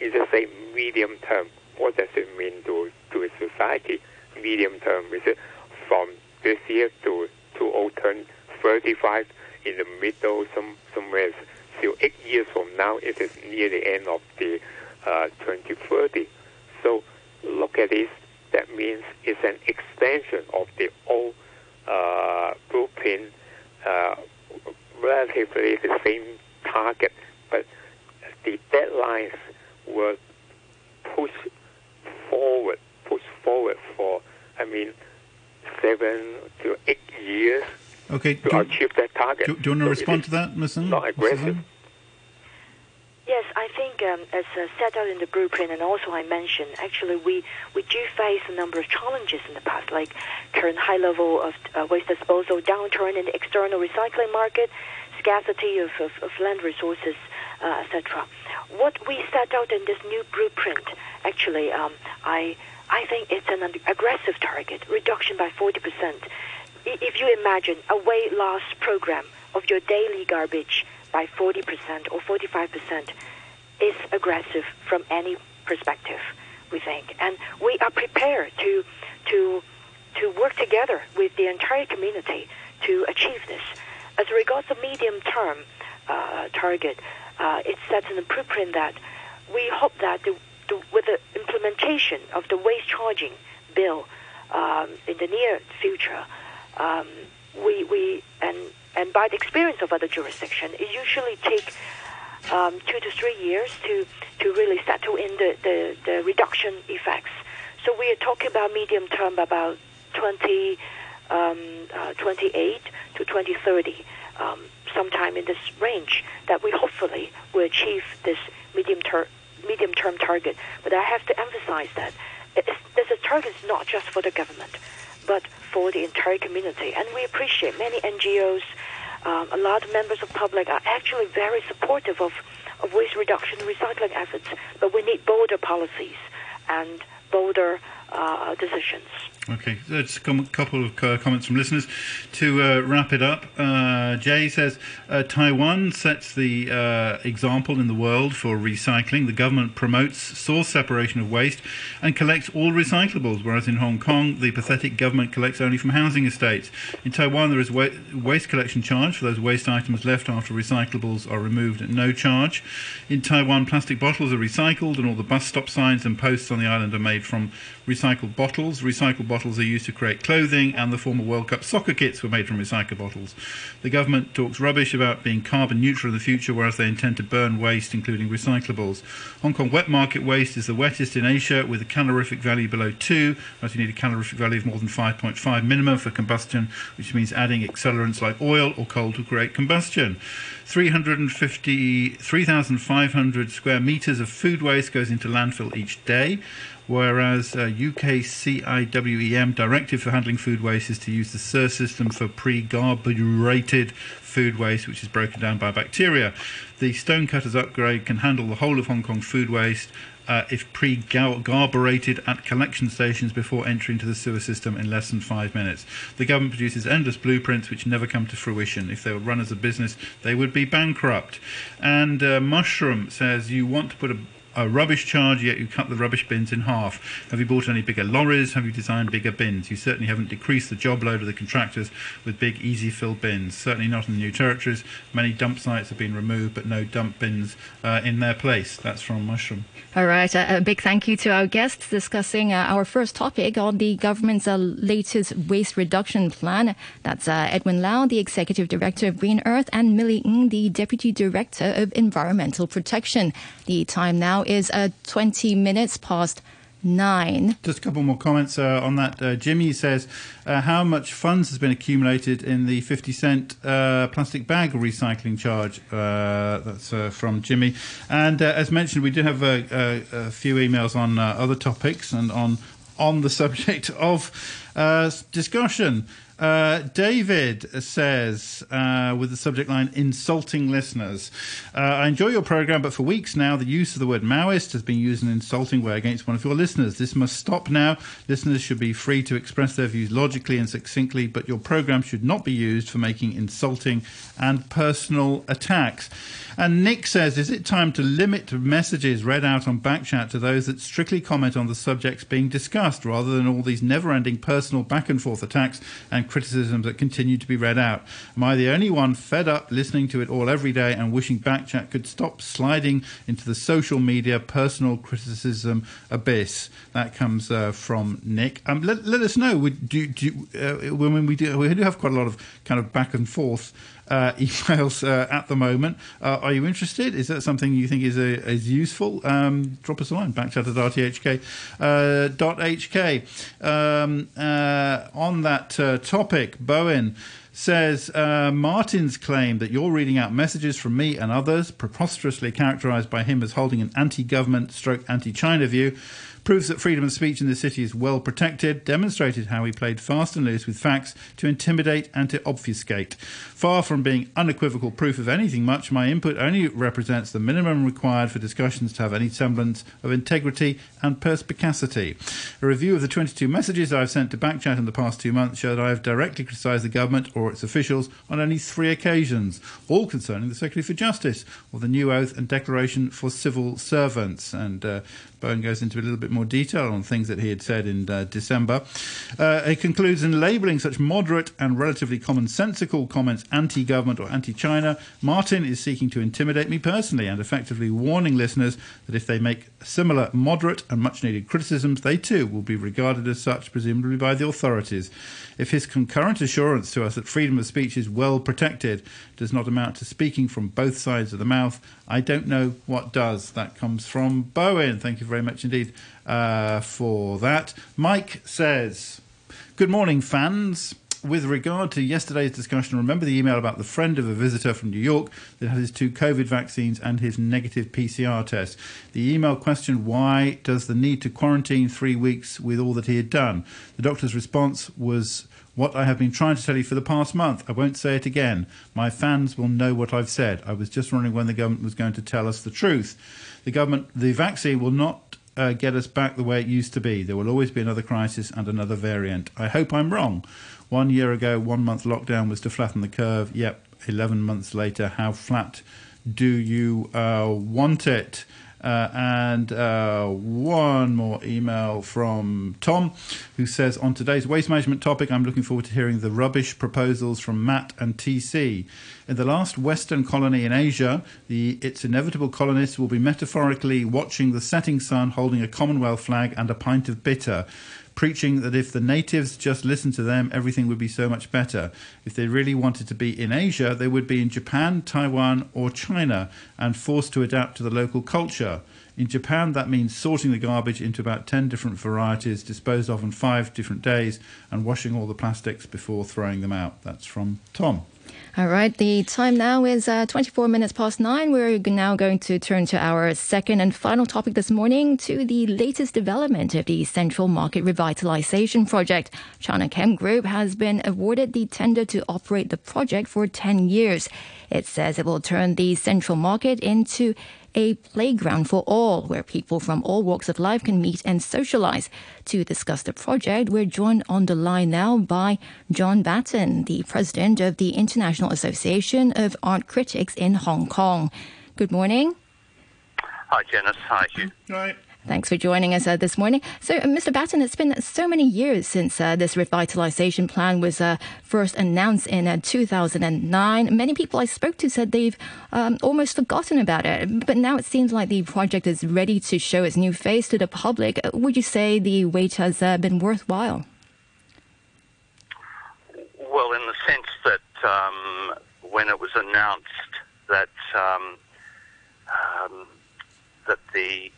It just say medium term. What does it mean to, to a society? Medium term, is it from this year to, to 2035 in the middle, some, somewhere still eight years from now, it is near the end of the uh, 2030. So look at this, that means it's an extension of the old uh, blueprint, uh, relatively the same target, but the deadlines were pushed forward, pushed forward for, I mean, seven to eight years okay, to do, achieve that target. Do, do you want to so respond to that, Ms. Not aggressive. Yes, I think um, as uh, set out in the blueprint, and also I mentioned, actually we, we do face a number of challenges in the past, like current high level of uh, waste disposal, downturn in the external recycling market, scarcity of, of, of land resources, uh, etc. What we set out in this new blueprint, actually, um, I I think it's an aggressive target, reduction by 40%. If you imagine a weight loss program of your daily garbage by 40% or 45%, is aggressive from any perspective, we think. And we are prepared to, to, to work together with the entire community to achieve this. As regards the medium term uh, target, uh, it sets the blueprint that we hope that the the, with the implementation of the waste charging bill um, in the near future, um, we, we and and by the experience of other jurisdictions, it usually takes um, two to three years to to really settle in the, the, the reduction effects. So we are talking about medium term about 20, um, uh, 28 to 2030, um, sometime in this range that we hopefully will achieve this medium term medium term target. But I have to emphasize that this target is not just for the government, but for the entire community. And we appreciate many NGOs, um, a lot of members of public are actually very supportive of, of waste reduction and recycling efforts. But we need bolder policies and bolder uh, decisions. Okay, so just a couple of uh, comments from listeners. To uh, wrap it up, uh, Jay says uh, Taiwan sets the uh, example in the world for recycling. The government promotes source separation of waste and collects all recyclables, whereas in Hong Kong, the pathetic government collects only from housing estates. In Taiwan, there is wa- waste collection charge for those waste items left after recyclables are removed at no charge. In Taiwan, plastic bottles are recycled, and all the bus stop signs and posts on the island are made from recycled bottles. Recycled bottles are used to create clothing, and the former World Cup soccer kits were made from recycled bottles. The government talks rubbish about being carbon neutral in the future, whereas they intend to burn waste, including recyclables. Hong Kong wet market waste is the wettest in Asia, with a calorific value below 2, whereas you need a calorific value of more than 5.5 minimum for combustion, which means adding accelerants like oil or coal to create combustion. 350, 3,500 square metres of food waste goes into landfill each day whereas uh, UK CIWEM directive for handling food waste is to use the SIR system for pre-garburated food waste, which is broken down by bacteria. The Stonecutters upgrade can handle the whole of Hong Kong food waste uh, if pre-garburated at collection stations before entry into the sewer system in less than five minutes. The government produces endless blueprints which never come to fruition. If they were run as a business, they would be bankrupt. And uh, Mushroom says you want to put a a rubbish charge, yet you cut the rubbish bins in half. Have you bought any bigger lorries? Have you designed bigger bins? You certainly haven't decreased the job load of the contractors with big, easy fill bins. Certainly not in the new territories. Many dump sites have been removed, but no dump bins uh, in their place. That's from Mushroom. All right. Uh, a big thank you to our guests discussing uh, our first topic on the government's uh, latest waste reduction plan. That's uh, Edwin Lau, the Executive Director of Green Earth, and Millie Ng, the Deputy Director of Environmental Protection. The time now is uh, 20 minutes past nine. Just a couple more comments uh, on that. Uh, Jimmy says, uh, How much funds has been accumulated in the 50 cent uh, plastic bag recycling charge? Uh, that's uh, from Jimmy. And as mentioned, we did have a, a, a few emails on other topics and on, on the subject of discussion. Uh, David says, uh, with the subject line, insulting listeners. Uh, I enjoy your program, but for weeks now, the use of the word Maoist has been used in an insulting way against one of your listeners. This must stop now. Listeners should be free to express their views logically and succinctly, but your program should not be used for making insulting and personal attacks. And Nick says, is it time to limit messages read out on Backchat to those that strictly comment on the subjects being discussed, rather than all these never-ending personal back and forth attacks and criticisms that continue to be read out? Am I the only one fed up listening to it all every day and wishing Backchat could stop sliding into the social media personal criticism abyss? That comes uh, from Nick. Um, let, let, us know. Do, do, uh, when we do, we do have quite a lot of kind of back and forth uh, emails uh, at the moment. Uh, are you interested? Is that something you think is a, uh, is useful? Um, drop us a line, backchat at uh, hk. Um, uh, on that topic, Bowen says uh, Martin's claim that you're reading out messages from me and others, preposterously characterised by him as holding an anti-government stroke anti-China view, proves that freedom of speech in the city is well protected, demonstrated how he played fast and loose with facts to intimidate and to obfuscate. Far from being unequivocal proof of anything much, my input only represents the minimum required for discussions to have any semblance of integrity and perspicacity. A review of the 22 messages I've sent to Backchat in the past two months show that I have directly criticised the government or its officials on only three occasions, all concerning the Secretary for Justice or the new oath and declaration for civil servants. And uh, Bowen goes into a little bit more detail on things that he had said in uh, December. Uh, he concludes in labelling such moderate and relatively commonsensical comments anti government or anti China. Martin is seeking to intimidate me personally and effectively warning listeners that if they make similar moderate and much needed criticisms, they too will be regarded as such, presumably by the authorities. If his concurrent assurance to us that freedom of speech is well protected does not amount to speaking from both sides of the mouth, I don't know what does. That comes from Bowen. Thank you very much indeed uh, for that. Mike says, Good morning, fans with regard to yesterday's discussion, remember the email about the friend of a visitor from New York that had his two COVID vaccines and his negative PCR test. The email questioned why does the need to quarantine three weeks with all that he had done. The doctor's response was what I have been trying to tell you for the past month. I won't say it again. My fans will know what I've said. I was just wondering when the government was going to tell us the truth. The government, the vaccine will not uh, get us back the way it used to be. There will always be another crisis and another variant. I hope I'm wrong. One year ago, one month lockdown was to flatten the curve. Yep, 11 months later, how flat do you uh, want it? Uh, and uh, one more email from Tom, who says On today's waste management topic, I'm looking forward to hearing the rubbish proposals from Matt and TC. In the last Western colony in Asia, the, its inevitable colonists will be metaphorically watching the setting sun holding a Commonwealth flag and a pint of bitter preaching that if the natives just listened to them, everything would be so much better. If they really wanted to be in Asia, they would be in Japan, Taiwan, or China and forced to adapt to the local culture. In Japan, that means sorting the garbage into about 10 different varieties, disposed of in five different days, and washing all the plastics before throwing them out. That's from Tom. All right, the time now is uh, 24 minutes past nine. We're now going to turn to our second and final topic this morning to the latest development of the Central Market Revitalization Project. Chinachem Group has been awarded the tender to operate the project for 10 years. It says it will turn the Central Market into a playground for all where people from all walks of life can meet and socialize. To discuss the project, we're joined on the line now by John Batten, the president of the International Association of Art Critics in Hong Kong. Good morning. Hi, Janice. Hi, Hugh. Right. Thanks for joining us uh, this morning. So, uh, Mr. Batten, it's been so many years since uh, this revitalization plan was uh, first announced in uh, 2009. Many people I spoke to said they've um, almost forgotten about it. But now it seems like the project is ready to show its new face to the public. Uh, would you say the wait has been worthwhile? Well, in the sense that um, when it was announced that um, um that the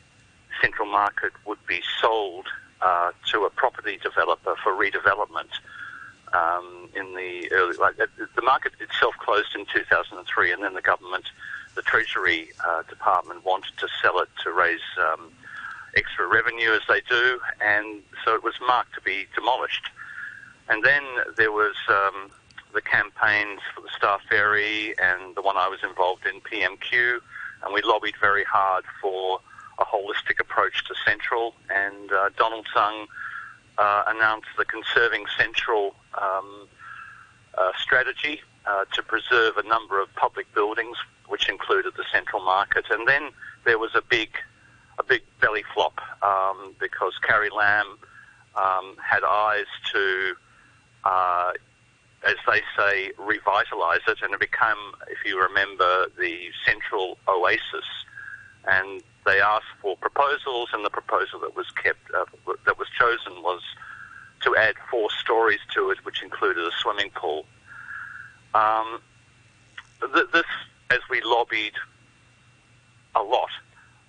central market would be sold uh, to a property developer for redevelopment. Um, in the early, like, uh, the market itself closed in 2003, and then the government, the Treasury uh, Department, wanted to sell it to raise um, extra revenue, as they do, and so it was marked to be demolished. And then there was um, the campaigns for the Star Ferry and the one I was involved in, PMQ, and we lobbied very hard for a holistic approach to Central, and uh, Donald Tsang uh, announced the Conserving Central um, uh, strategy uh, to preserve a number of public buildings, which included the Central Market. And then there was a big, a big belly flop um, because Carrie Lam um, had eyes to uh, as they say, revitalise it, and it became, if you remember, the central oasis. And they asked for proposals, and the proposal that was kept uh, that was chosen was to add four stories to it, which included a swimming pool. Um, th- this, as we lobbied a lot,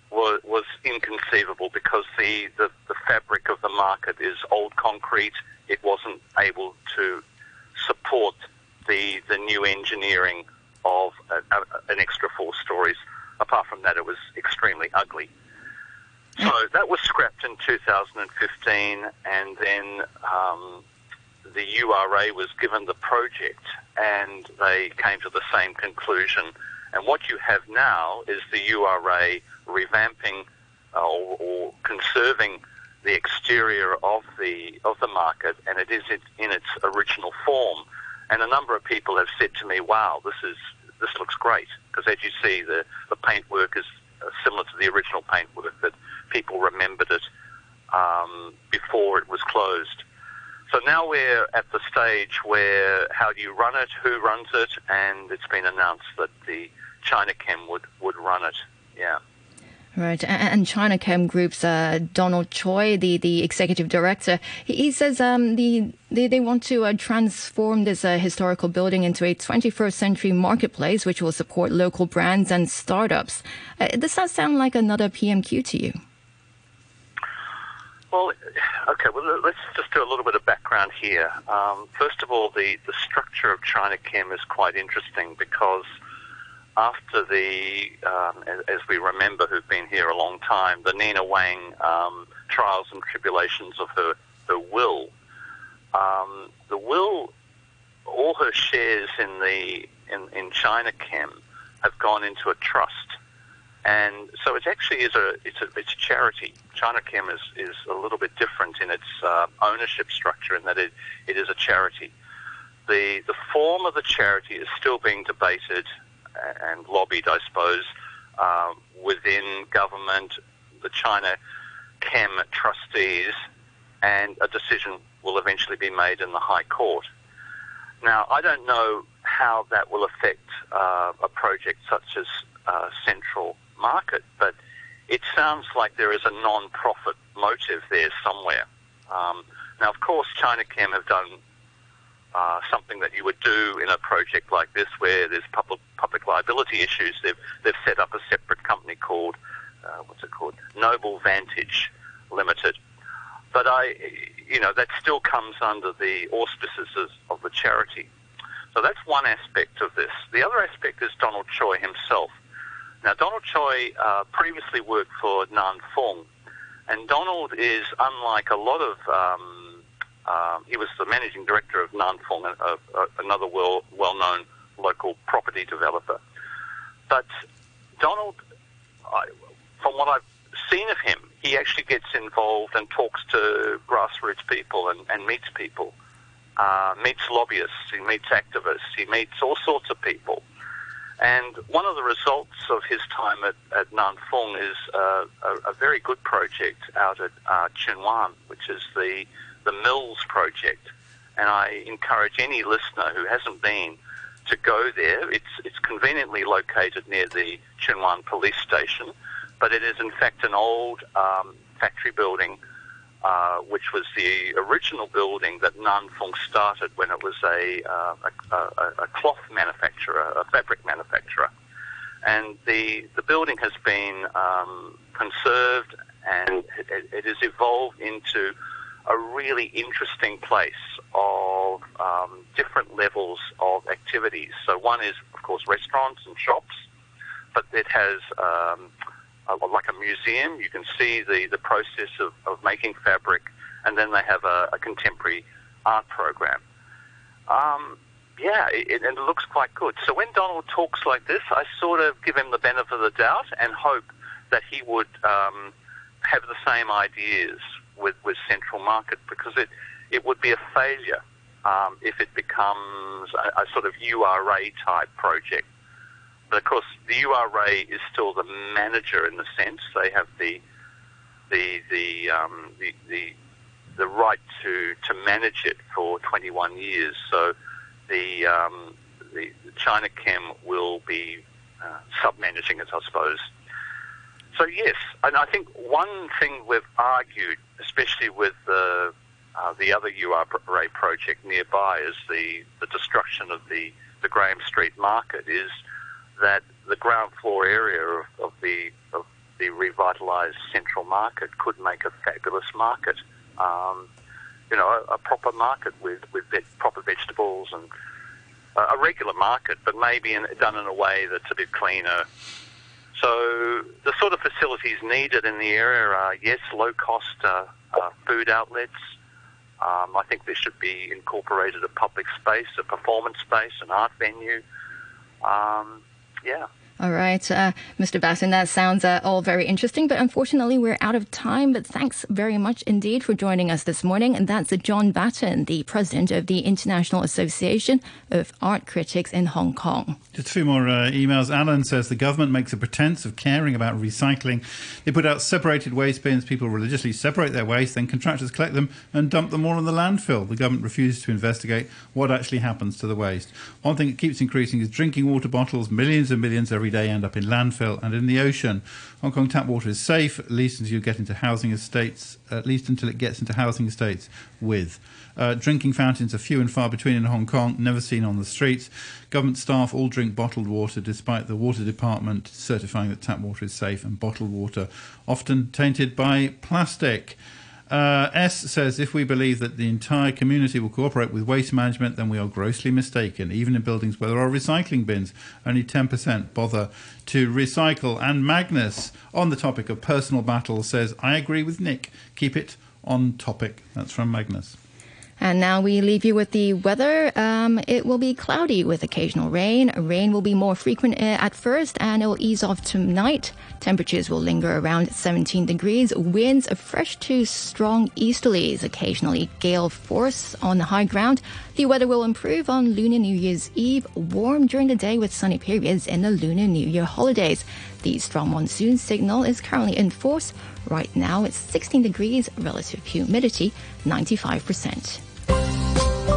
was, was inconceivable because the, the, the fabric of the market is old concrete. It wasn't able to support the the new engineering of a, a, an extra four stories. Apart from that, it was extremely ugly. So that was scrapped in 2015, and then um, the URA was given the project, and they came to the same conclusion. And what you have now is the URA revamping uh, or, or conserving the exterior of the of the market, and it is in its original form. And a number of people have said to me, "Wow, this is this looks great," because as you see, the the paintwork is uh, similar to the original paintwork that people remembered it um, before it was closed. So now we're at the stage where how do you run it, who runs it, and it's been announced that the Chinachem would, would run it. Yeah. Right, and Chinachem Group's uh, Donald Choi, the, the executive director, he says um, the, they, they want to uh, transform this uh, historical building into a 21st century marketplace, which will support local brands and startups. Uh, does that sound like another PMQ to you? Well, okay. Well, let's just do a little bit of background here. Um, first of all, the, the structure of Chinachem is quite interesting because after the, um, as, we remember, who've been here a long time, the Nina Wang um, trials and tribulations of her her will, um, the will, all her shares in the in, in Chinachem have gone into a trust and so it actually is a it's a it's a charity. Chinachem is, is a little bit different in its uh, ownership structure in that it, it is a charity. The the form of the charity is still being debated and lobbied, I suppose, um, within government, the China Chem trustees, and a decision will eventually be made in the High Court. Now, I don't know how that will affect uh, a project such as uh, Central market. But it sounds like there is a non-profit motive there somewhere. Um, now, of course, Chinachem have done uh, something that you would do in a project like this, where there's public liability issues. They've they've set up a separate company called uh, what's it called, Noble Vantage Limited. But I, you know, that still comes under the auspices of, the charity. So that's one aspect of this. The other aspect is Donald Choi himself. Now, Donald Choi uh, previously worked for Nan Fung, and Donald is unlike a lot of. Um, uh, he was the managing director of Nan Fung, uh, another well well-known local property developer. But Donald, I, from what I've seen of him, he actually gets involved and talks to grassroots people and, and meets people, uh, meets lobbyists, he meets activists, he meets all sorts of people. And one of the results of his time at, at is uh, a, a, very good project out at uh, Tsuen Wan, which is the, the Mills project. And I encourage any listener who hasn't been to go there. It's, it's conveniently located near the Tsuen Wan police station, but it is in fact an old um, factory building uh, which was the original building that Nan Fung started when it was a, uh, a, a, a, cloth manufacturer, a fabric manufacturer. And the, the building has been um, conserved and it, it, has evolved into a really interesting place of um, different levels of activities. So one is, of course, restaurants and shops, but it has um, like a museum. You can see the, the process of, of making fabric, and then they have a, a contemporary art program. Um, yeah, it, and it looks quite good. So when Donald talks like this, I sort of give him the benefit of the doubt and hope that he would um, have the same ideas with, with Central Market because it, it would be a failure um, if it becomes a, a sort of URA type project. But of course, the URA is still the manager in the sense they have the the the um, the, the, the right to to manage it for 21 years. So the um, the Chinachem will be uh, sub-managing it, I suppose. So yes, and I think one thing we've argued, especially with the uh, the other URA project nearby, is the the destruction of the the Graham Street Market is that the ground floor area of, of the of the revitalised central market could make a fabulous market. Um, you know, a, a, proper market with with proper vegetables and a, regular market, but maybe in, done in a way that's a bit cleaner. So the sort of facilities needed in the area are yes, low cost uh, uh, food outlets. Um, I think there should be incorporated a public space, a performance space, an art venue. Um, yeah. All right, uh, Mr. Batten, that sounds uh, all very interesting, but unfortunately we're out of time. But thanks very much indeed for joining us this morning. And that's John Batten, the president of the International Association of Art Critics in Hong Kong. Just a few more uh, emails. Alan says the government makes a pretense of caring about recycling. They put out separated waste bins. People religiously separate their waste, then contractors collect them and dump them all in the landfill. The government refuses to investigate what actually happens to the waste. One thing that keeps increasing is drinking water bottles. Millions and millions every day end up in landfill and in the ocean. Hong Kong tap water is safe, at least until you get into housing estates, at least until it gets into housing estates with. Uh, drinking fountains are few and far between in Hong Kong, never seen on the streets. Government staff all drink bottled water, despite the water department certifying that tap water is safe, and bottled water often tainted by plastic. Uh, S says if we believe that the entire community will cooperate with waste management, then we are grossly mistaken. Even in buildings where there are recycling bins, only 10% bother to recycle. And Magnus, on the topic of personal battles, says, I agree with Nick. Keep it on topic. That's from Magnus. And now we leave you with the weather. Um, it will be cloudy with occasional rain. Rain will be more frequent uh, at first and it will ease off tonight. Temperatures will linger around 17 degrees. Winds fresh to strong easterlies, occasionally gale force on the high ground. The weather will improve on Lunar New Year's Eve, warm during the day with sunny periods in the Lunar New Year holidays. The strong monsoon signal is currently in force. Right now it's 16 degrees, relative humidity 95%.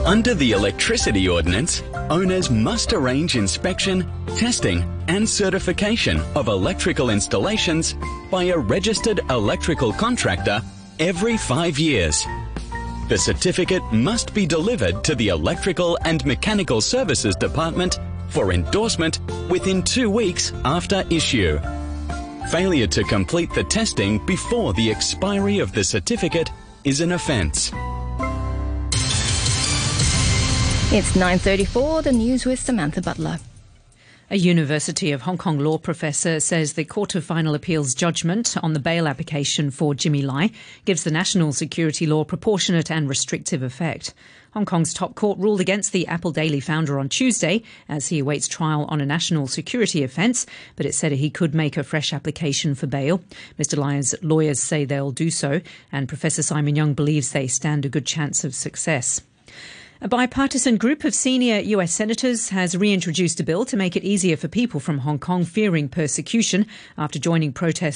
Under the Electricity Ordinance, owners must arrange inspection, testing, and certification of electrical installations by a registered electrical contractor every five years. The certificate must be delivered to the Electrical and Mechanical Services Department for endorsement within two weeks after issue. Failure to complete the testing before the expiry of the certificate is an offence. It's 9:34. The news with Samantha Butler. A University of Hong Kong law professor says the Court of Final Appeals judgment on the bail application for Jimmy Lai gives the national security law proportionate and restrictive effect. Hong Kong's top court ruled against the Apple Daily founder on Tuesday as he awaits trial on a national security offence, but it said he could make a fresh application for bail. Mr. Lai's lawyers say they'll do so, and Professor Simon Young believes they stand a good chance of success. A bipartisan group of senior US senators has reintroduced a bill to make it easier for people from Hong Kong fearing persecution after joining protests